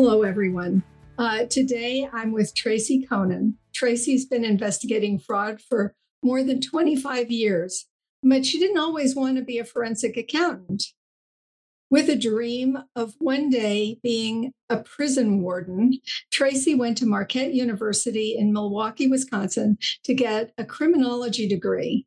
Hello, everyone. Uh, today I'm with Tracy Coenen. Tracy's been investigating fraud for more than 25 years, but she didn't always want to be a forensic accountant. With a dream of one day being a prison warden, Tracy went to Marquette University in Milwaukee, Wisconsin to get a criminology degree.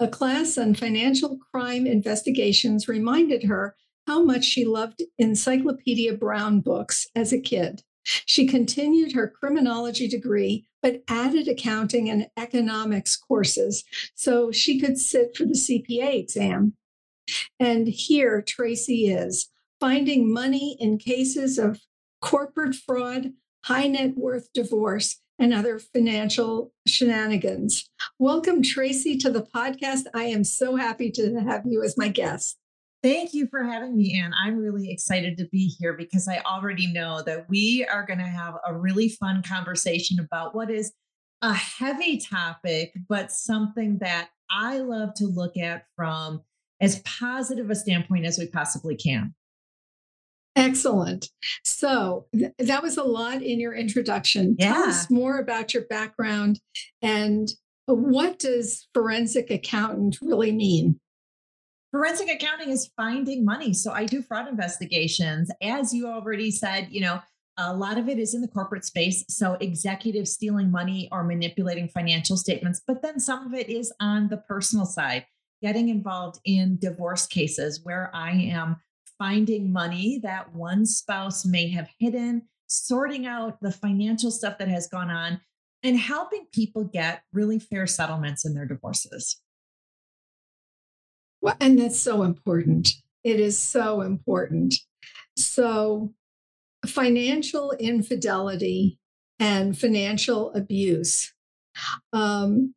A class on financial crime investigations reminded her how much she loved Encyclopedia Brown books as a kid. She continued her criminology degree, but added accounting and economics courses so she could sit for the CPA exam. And here Tracy is finding money in cases of corporate fraud, high net worth divorce, and other financial shenanigans. Welcome, Tracy, to the podcast. I am so happy to have you as my guest. Thank you for having me, Anne. I'm really excited to be here because I already know that we are going to have a really fun conversation about what is a heavy topic, but something that I love to look at from as positive a standpoint as we possibly can. Excellent. So th- that was a lot in your introduction. Yeah. Tell us more about your background and what does forensic accountant really mean? Forensic accounting is finding money. So I do fraud investigations. As you already said, you know, a lot of it is in the corporate space. So executives stealing money or manipulating financial statements, but then some of it is on the personal side getting involved in divorce cases where I am finding money that one spouse may have hidden, sorting out the financial stuff that has gone on, and helping people get really fair settlements in their divorces. Well, and that's so important. It is so important. So, financial infidelity and financial abuse um,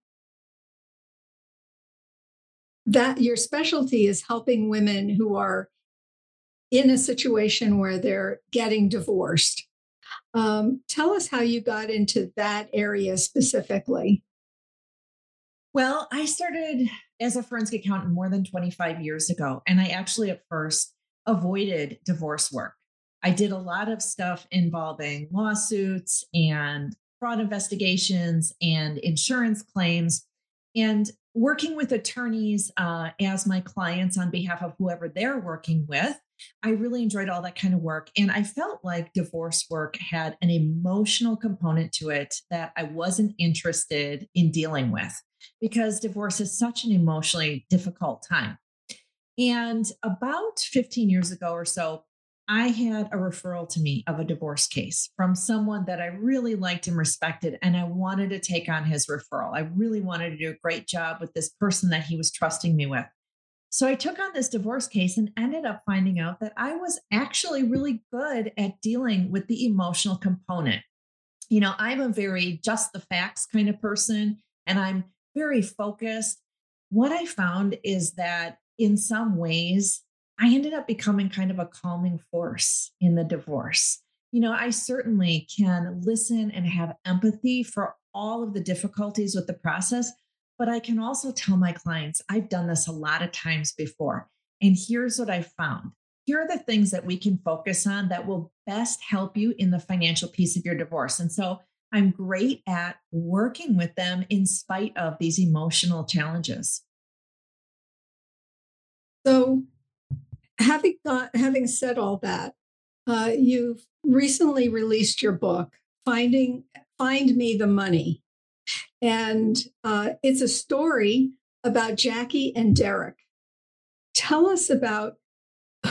that your specialty is helping women who are in a situation where they're getting divorced. Um, tell us how you got into that area specifically. Well, I started as a forensic accountant more than 25 years ago, and I actually at first avoided divorce work. I did a lot of stuff involving lawsuits and fraud investigations and insurance claims. And working with attorneys uh, as my clients on behalf of whoever they're working with, I really enjoyed all that kind of work. And I felt like divorce work had an emotional component to it that I wasn't interested in dealing with because divorce is such an emotionally difficult time. And about 15 years ago or so, I had a referral to me of a divorce case from someone that I really liked and respected, and I wanted to take on his referral. I really wanted to do a great job with this person that he was trusting me with. So I took on this divorce case and ended up finding out that I was actually really good at dealing with the emotional component. You know, I'm a very just the facts kind of person, and I'm very focused. What I found is that in some ways, I ended up becoming kind of a calming force in the divorce. You know, I certainly can listen and have empathy for all of the difficulties with the process, but I can also tell my clients, I've done this a lot of times before. And here's what I found. Here are the things that we can focus on that will best help you in the financial piece of your divorce. And so I'm great at working with them in spite of these emotional challenges. So, having got, having said all that, uh, you've recently released your book, Finding Find Me the Money, and uh, it's a story about Jackie and Derek. Tell us about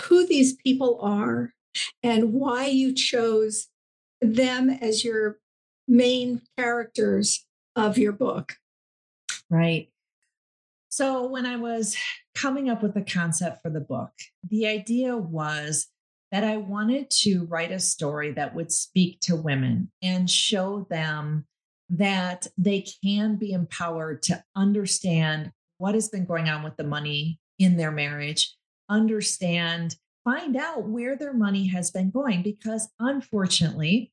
who these people are and why you chose them as your main characters of your book. Right. So, when I was coming up with the concept for the book, the idea was that I wanted to write a story that would speak to women and show them that they can be empowered to understand what has been going on with the money in their marriage, understand, find out where their money has been going. Because unfortunately,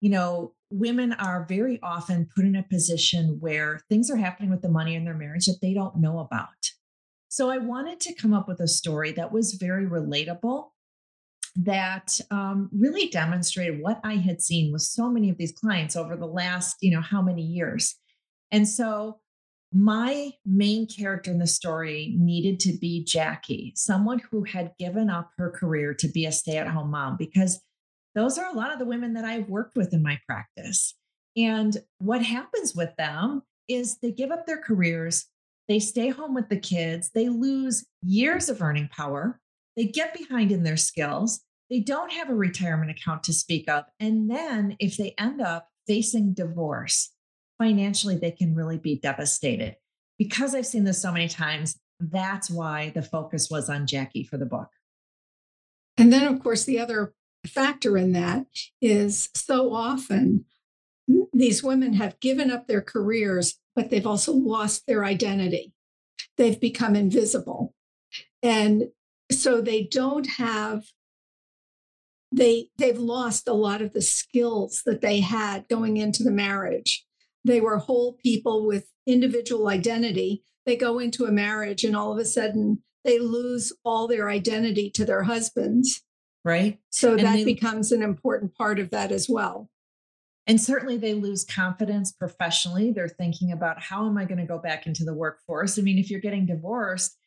you know, women are very often put in a position where things are happening with the money in their marriage that they don't know about. So I wanted to come up with a story that was very relatable, that um, really demonstrated what I had seen with so many of these clients over the last, you know, how many years. And so my main character in the story needed to be Jackie, someone who had given up her career to be a stay at home mom, because those are a lot of the women that I've worked with in my practice. And what happens with them is they give up their careers, they stay home with the kids, they lose years of earning power, they get behind in their skills, they don't have a retirement account to speak of. And then if they end up facing divorce, financially, they can really be devastated. Because I've seen this so many times, that's why the focus was on Jackie for the book. And then, of course, the other factor in that is so often these women have given up their careers, but they've also lost their identity. They've become invisible. And so they don't have they they've lost a lot of the skills that they had going into the marriage they were whole people with individual identity they go into a marriage and all of a sudden they lose all their identity to their husbands right so and that they, becomes an important part of that as well and certainly they lose confidence professionally they're thinking about how am i going to go back into the workforce i mean if you're getting divorced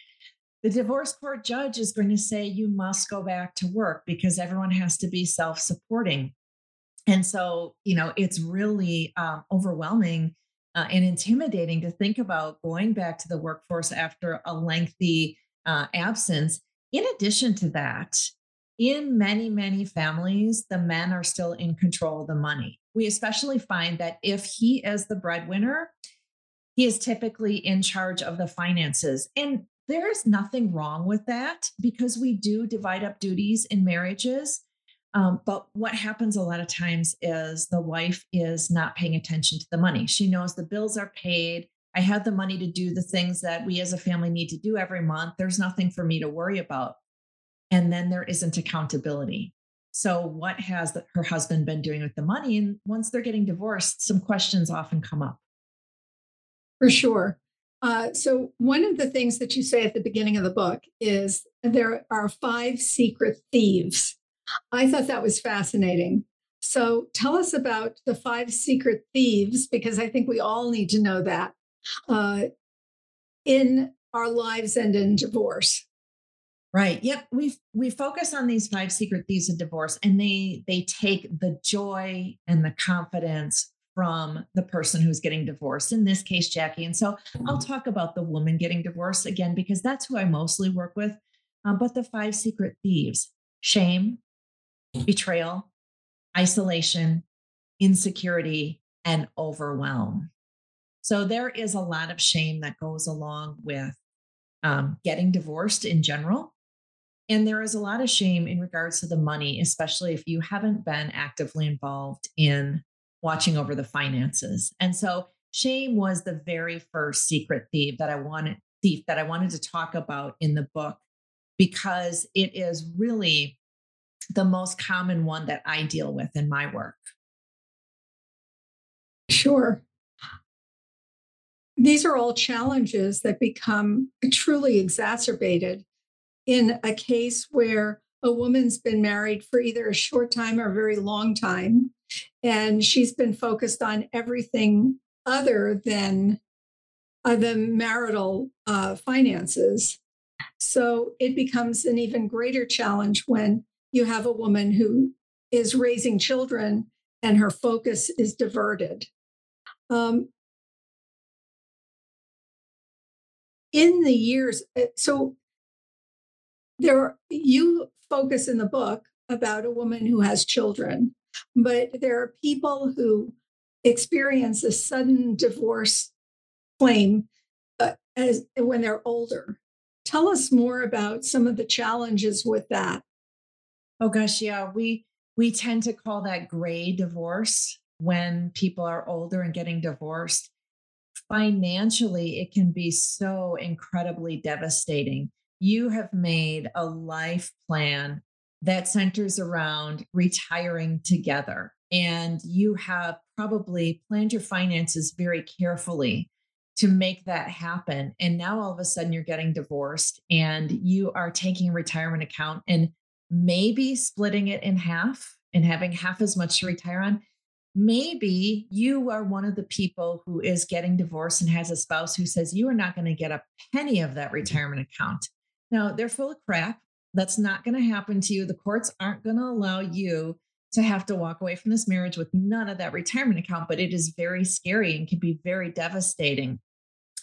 the divorce court judge is going to say you must go back to work because everyone has to be self supporting. And so, you know, it's really um, overwhelming uh, and intimidating to think about going back to the workforce after a lengthy uh, absence. In addition to that, in many, many families, the men are still in control of the money. We especially find that if he is the breadwinner, he is typically in charge of the finances. And there's nothing wrong with that because we do divide up duties in marriages. Um, but what happens a lot of times is the wife is not paying attention to the money. She knows the bills are paid. I have the money to do the things that we as a family need to do every month. There's nothing for me to worry about. And then there isn't accountability. So, what has the, her husband been doing with the money? And once they're getting divorced, some questions often come up. For sure. Uh, so, one of the things that you say at the beginning of the book is there are five secret thieves. I thought that was fascinating. So, tell us about the five secret thieves, because I think we all need to know that uh, in our lives and in divorce. Right. Yep. We we focus on these five secret thieves of divorce, and they they take the joy and the confidence from the person who's getting divorced, in this case, Jackie. And so I'll mm-hmm. talk about the woman getting divorced again, because that's who I mostly work with. Uh, but the five secret thieves shame, betrayal, isolation, insecurity, and overwhelm. So there is a lot of shame that goes along with um, getting divorced in general. And there is a lot of shame in regards to the money, especially if you haven't been actively involved in watching over the finances. And so shame was the very first secret thief that I wanted thief that I wanted to talk about in the book because it is really the most common one that I deal with in my work. Sure. These are all challenges that become truly exacerbated in a case where a woman's been married for either a short time or a very long time and she's been focused on everything other than uh, the marital uh, finances. So it becomes an even greater challenge when you have a woman who is raising children and her focus is diverted. Um, in the years, uh, so there you focus in the book about a woman who has children, but there are people who experience a sudden divorce claim uh, as when they're older. Tell us more about some of the challenges with that. Oh gosh, yeah, we we tend to call that gray divorce when people are older and getting divorced. Financially, it can be so incredibly devastating. You have made a life plan that centers around retiring together, and you have probably planned your finances very carefully to make that happen. And now all of a sudden you're getting divorced and you are taking a retirement account and maybe splitting it in half and having half as much to retire on. Maybe you are one of the people who is getting divorced and has a spouse who says you are not going to get a penny of that mm-hmm. retirement account. Now, they're full of crap. That's not going to happen to you. The courts aren't going to allow you to have to walk away from this marriage with none of that retirement account, but it is very scary and can be very devastating.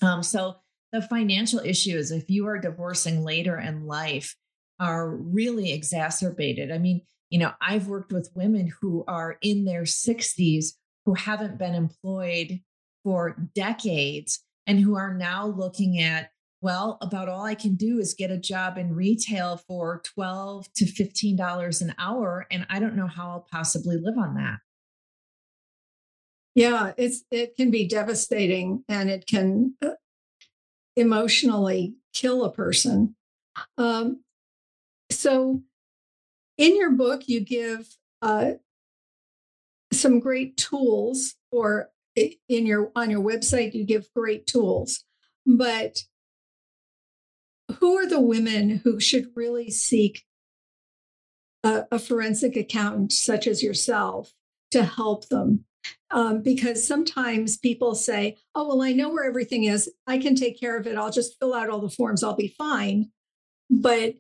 Um, so, the financial issues, if you are divorcing later in life, are really exacerbated. I mean, you know, I've worked with women who are in their 60s who haven't been employed for decades and who are now looking at, well, about all I can do is get a job in retail for 12 to $15 an hour. And I don't know how I'll possibly live on that. Yeah, it's it can be devastating and it can uh, emotionally kill a person. Um, so, in your book, you give uh, some great tools, or in your on your website, you give great tools. But who are the women who should really seek a, a forensic accountant such as yourself to help them? Um, because sometimes people say, "Oh, well, I know where everything is. I can take care of it. I'll just fill out all the forms. I'll be fine." But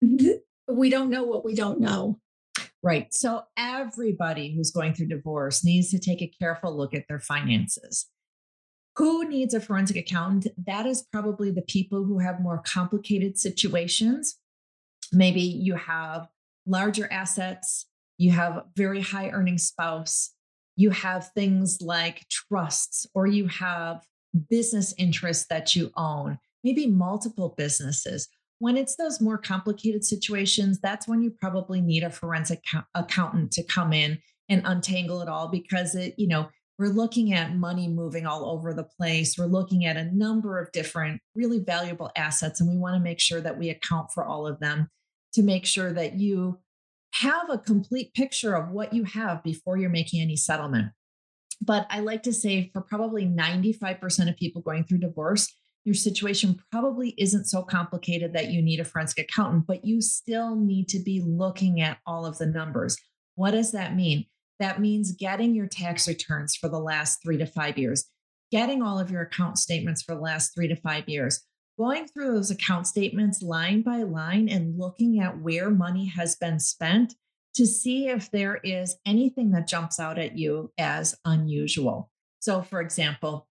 th- we don't know what we don't know. Right. So everybody who's going through divorce needs to take a careful look at their finances. Who needs a forensic accountant? That is probably the people who have more complicated situations. Maybe you have larger assets, you have very high earning spouse, you have things like trusts, or you have business interests that you own, maybe multiple businesses when it's those more complicated situations, that's when you probably need a forensic accountant to come in and untangle it all because it, you know, we're looking at money moving all over the place. We're looking at a number of different really valuable assets, and we want to make sure that we account for all of them to make sure that you have a complete picture of what you have before you're making any settlement. But I like to say for probably 95% of people going through divorce, your situation probably isn't so complicated that you need a forensic accountant, but you still need to be looking at all of the numbers. What does that mean? That means getting your tax returns for the last three to five years, getting all of your account statements for the last three to five years, going through those account statements line by line and looking at where money has been spent to see if there is anything that jumps out at you as unusual. So, for example,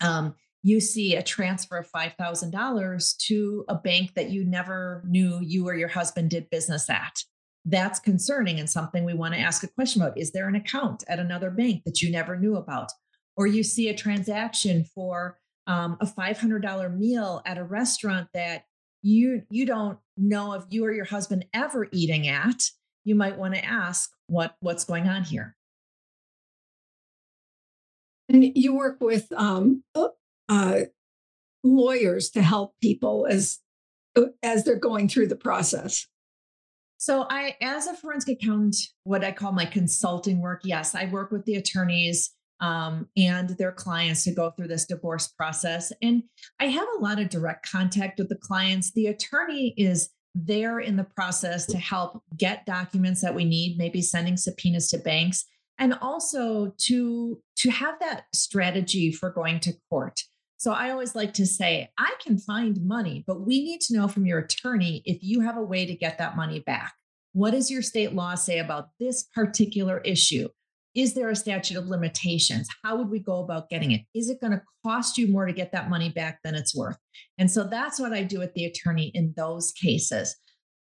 um, you see a transfer of $5,000 to a bank that you never knew you or your husband did business at. That's concerning and something we want to ask a question about. Is there an account at another bank that you never knew about? Or you see a transaction for um, a $500 meal at a restaurant that you you don't know if you or your husband ever eating at you might want to ask what what's going on here and you work with um, uh, lawyers to help people as uh, as they're going through the process. So I, as a forensic accountant, what I call my consulting work, yes, I work with the attorneys um, and their clients to go through this divorce process. And I have a lot of direct contact with the clients. The attorney is there in the process to help get documents that we need, maybe sending subpoenas to banks, and also to to have that strategy for going to court. So I always like to say, I can find money, but we need to know from your attorney if you have a way to get that money back. What does your state law say about this particular issue? Is there a statute of limitations? How would we go about getting it? Is it going to cost you more to get that money back than it's worth? And so that's what I do with the attorney in those cases.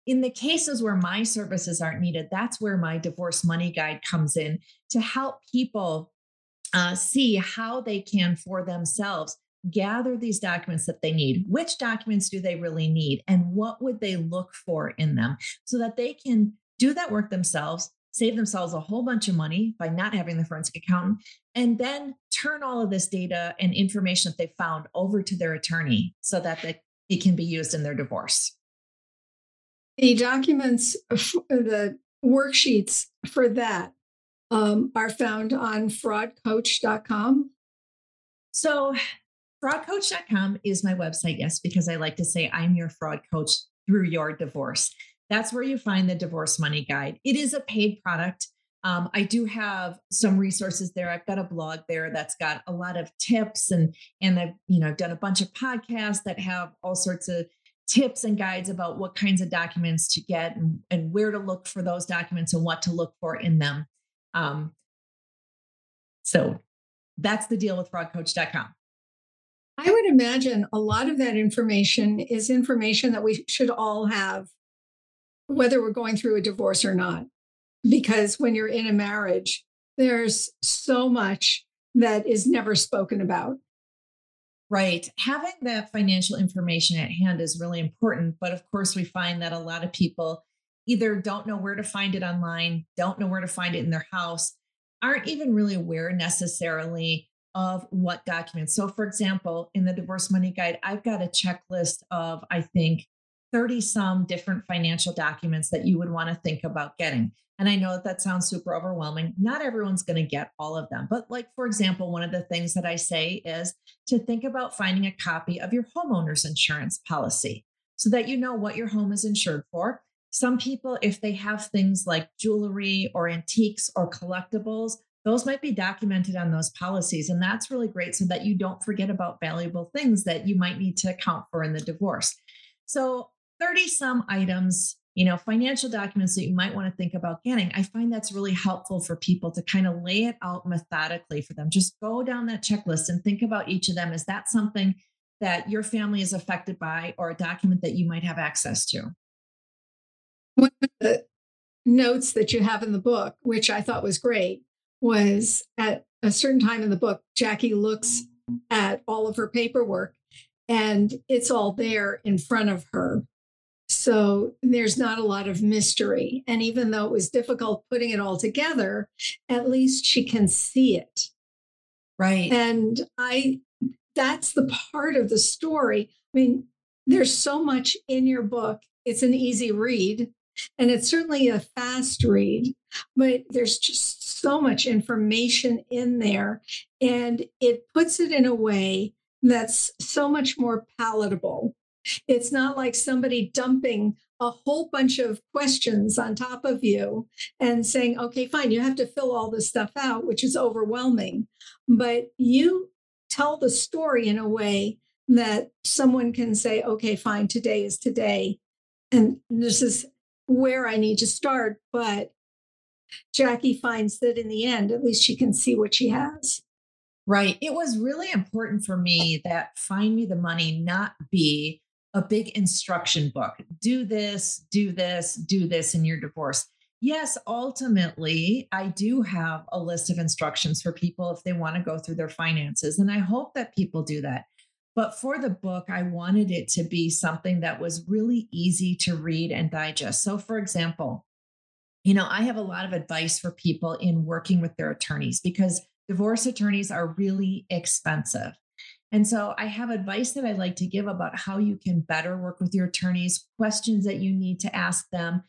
In the cases where my services aren't needed, that's where my divorce money guide comes in to help people uh, see how they can for themselves gather these documents that they need. Which documents do they really need? And what would they look for in them so that they can do that work themselves, save themselves a whole bunch of money by not having the forensic accountant, and then turn all of this data and information that they found over to their attorney so that they, it can be used in their divorce. The documents, the worksheets for that um, are found on fraudcoach.com. So fraudcoach.com is my website, yes, because I like to say I'm your fraud coach through your divorce. That's where you find the divorce money guide. It is a paid product. Um, I do have some resources there. I've got a blog there that's got a lot of tips and and I've you know I've done a bunch of podcasts that have all sorts of tips and guides about what kinds of documents to get and, and where to look for those documents and what to look for in them. Um, so that's the deal with fraudcoach.com. I would imagine a lot of that information is information that we should all have whether we're going through a divorce or not. Because when you're in a marriage, there's so much that is never spoken about. Right. Having that financial information at hand is really important. But of course, we find that a lot of people either don't know where to find it online, don't know where to find it in their house, aren't even really aware necessarily of what documents. So, for example, in the divorce money guide, I've got a checklist of, I think, 30 some different financial documents that you would want to think about getting. And I know that, that sounds super overwhelming. Not everyone's going to get all of them. But, like, for example, one of the things that I say is to think about finding a copy of your homeowner's insurance policy so that you know what your home is insured for. Some people, if they have things like jewelry or antiques or collectibles, those might be documented on those policies. And that's really great so that you don't forget about valuable things that you might need to account for in the divorce. So 30 some items, you know, financial documents that you might want to think about getting. I find that's really helpful for people to kind of lay it out methodically for them. Just go down that checklist and think about each of them. Is that something that your family is affected by or a document that you might have access to? One of the notes that you have in the book, which I thought was great, was at a certain time in the book, Jackie looks at all of her paperwork and it's all there in front of her. So there's not a lot of mystery. And even though it was difficult putting it all together, at least she can see it. Right. And I, that's the part of the story. I mean, there's so much in your book. It's an easy read and it's certainly a fast read, but there's just so much information in there. And it puts it in a way that's so much more palatable it's not like somebody dumping a whole bunch of questions on top of you and saying, okay, fine, you have to fill all this stuff out, which is overwhelming. But you tell the story in a way that someone can say, okay, fine, today is today. And this is where I need to start. But Jackie finds that in the end, at least she can see what she has. Right. It was really important for me that Find Me the Money not be a big instruction book. Do this, do this, do this in your divorce. Yes, ultimately, I do have a list of instructions for people if they want to go through their finances. And I hope that people do that. But for the book, I wanted it to be something that was really easy to read and digest. So, for example, you know, I have a lot of advice for people in working with their attorneys because divorce attorneys are really expensive. And so I have advice that I like to give about how you can better work with your attorneys, questions that you need to ask them,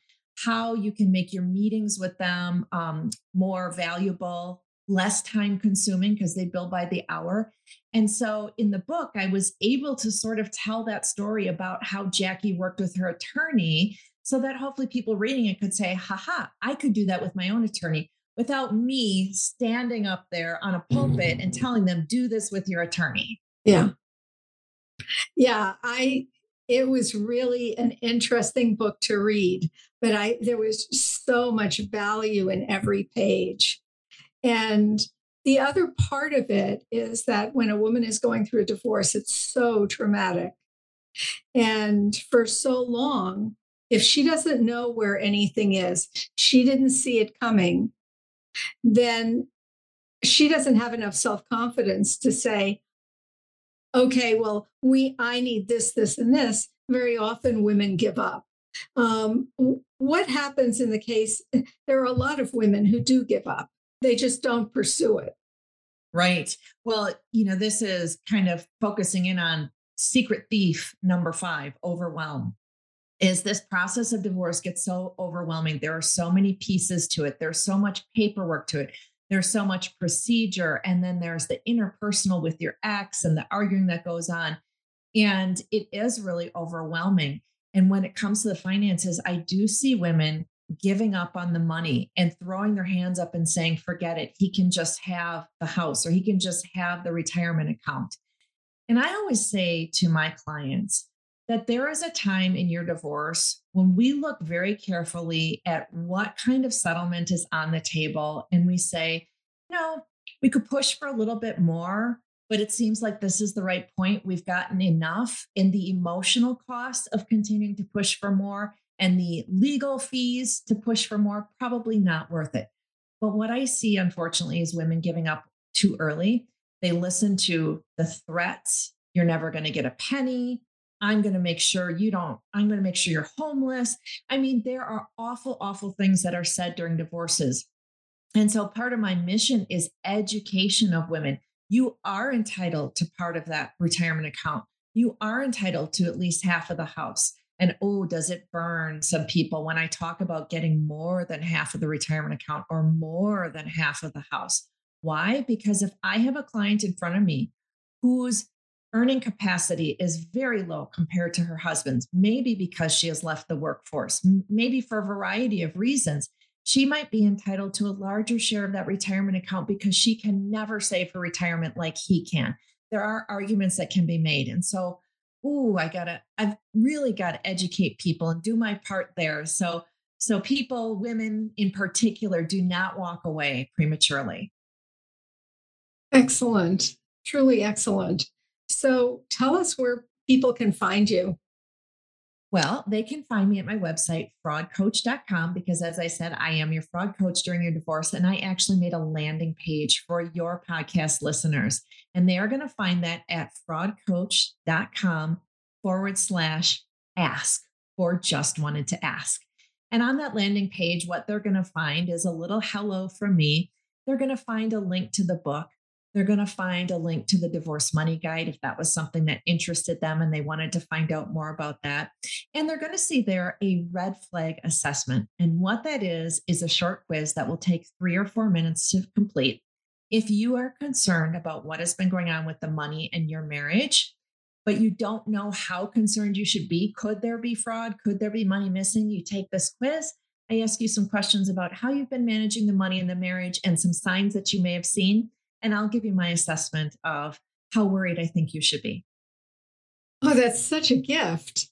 how you can make your meetings with them um, more valuable, less time consuming because they bill by the hour. And so in the book, I was able to sort of tell that story about how Jackie worked with her attorney so that hopefully people reading it could say, haha, I could do that with my own attorney without me standing up there on a pulpit and telling them, do this with your attorney. Yeah. Yeah, I it was really an interesting book to read, but I there was so much value in every page. And the other part of it is that when a woman is going through a divorce, it's so traumatic. And for so long, if she doesn't know where anything is, she didn't see it coming, then she doesn't have enough self confidence to say, okay, well, we, I need this, this, and this. Very often women give up. Um, what happens in the case? There are a lot of women who do give up, they just don't pursue it. Right. Well, you know, this is kind of focusing in on secret thief number five overwhelm is this process of divorce gets so overwhelming. There are so many pieces to it. There's so much paperwork to it. There's so much procedure. And then there's the interpersonal with your ex and the arguing that goes on. And it is really overwhelming. And when it comes to the finances i do see women giving up on the money and throwing their hands up and saying forget it. He can just have the house or he can just have the retirement account. And I always say to my clients that there is a time in your divorce when we look very carefully at what kind of settlement is on the table and we say, you know, we could push for a little bit more, but it seems like this is the right point. We've gotten enough in the emotional cost of continuing to push for more and the legal fees to push for more, probably not worth it. But what I see, unfortunately, is women giving up too early they listen to the threats. You're never going to get a penny. I'm going to make sure you don't, I'm going to make sure you're homeless. I mean, there are awful, awful things that are said during divorces. And so part of my mission is education of women. You are entitled to part of that retirement account. You are entitled to at least half of the house. And oh, does it burn some people when I talk about getting more than half of the retirement account or more than half of the house? Why? Because if I have a client in front of me whose earning capacity is very low compared to her husband's, maybe because she has left the workforce, maybe for a variety of reasons, she might be entitled to a larger share of that retirement account because she can never save for retirement like he can. There are arguments that can be made. And so, ooh, I gotta, I've really got to educate people and do my part there. So, so people, women in particular, do not walk away prematurely. Excellent. Truly excellent. So tell us where people can find you. Well, they can find me at my website, fraudcoach.com, because as I said, I am your fraud coach during your divorce. And I actually made a landing page for your podcast listeners. And they are going to find that at fraudcoach.com forward slash ask or just wanted to ask. And on that landing page, what they're going to find is a little hello from me. They're going to find a link to the book. They're going to find a link to the divorce money guide if that was something that interested them and they wanted to find out more about that. And they're going to see there a red flag assessment. And what that is, is a short quiz that will take three or four minutes to complete. If you are concerned about what has been going on with the money in your marriage, but you don't know how concerned you should be, could there be fraud? Could there be money missing? You take this quiz. I ask you some questions about how you've been managing the money in the marriage and some signs that you may have seen and I'll give you my assessment of how worried I think you should be. Oh, that's such a gift.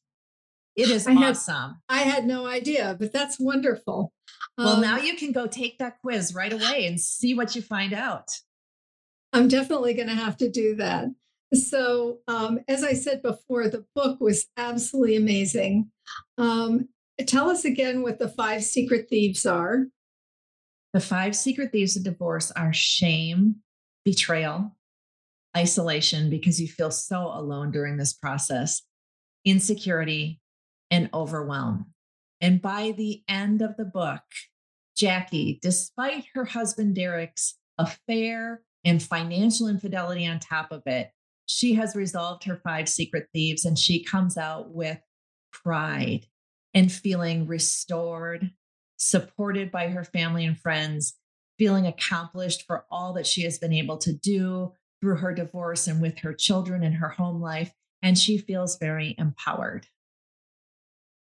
It is I awesome. Had, I had no idea, but that's wonderful. Well, um, now you can go take that quiz right away and see what you find out. I'm definitely going to have to do that. So, um, as I said before, the book was absolutely amazing. Um, tell us again what the five secret thieves are. The five secret thieves of divorce are shame, betrayal, isolation because you feel so alone during this process, insecurity, and overwhelm. And by the end of the book, Jackie, despite her husband Derek's affair and financial infidelity on top of it, she has resolved her five secret thieves and she comes out with pride and feeling restored, supported by her family and friends, feeling accomplished for all that she has been able to do through her divorce and with her children and her home life. And she feels very empowered.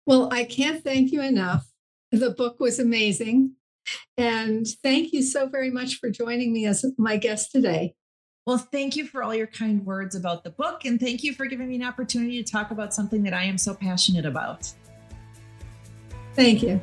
Well, I can't thank you enough. The book was amazing. And thank you so very much for joining me as my guest today. Well, thank you for all your kind words about the book. And thank you for giving me an opportunity to talk about something that I am so passionate about. Thank you.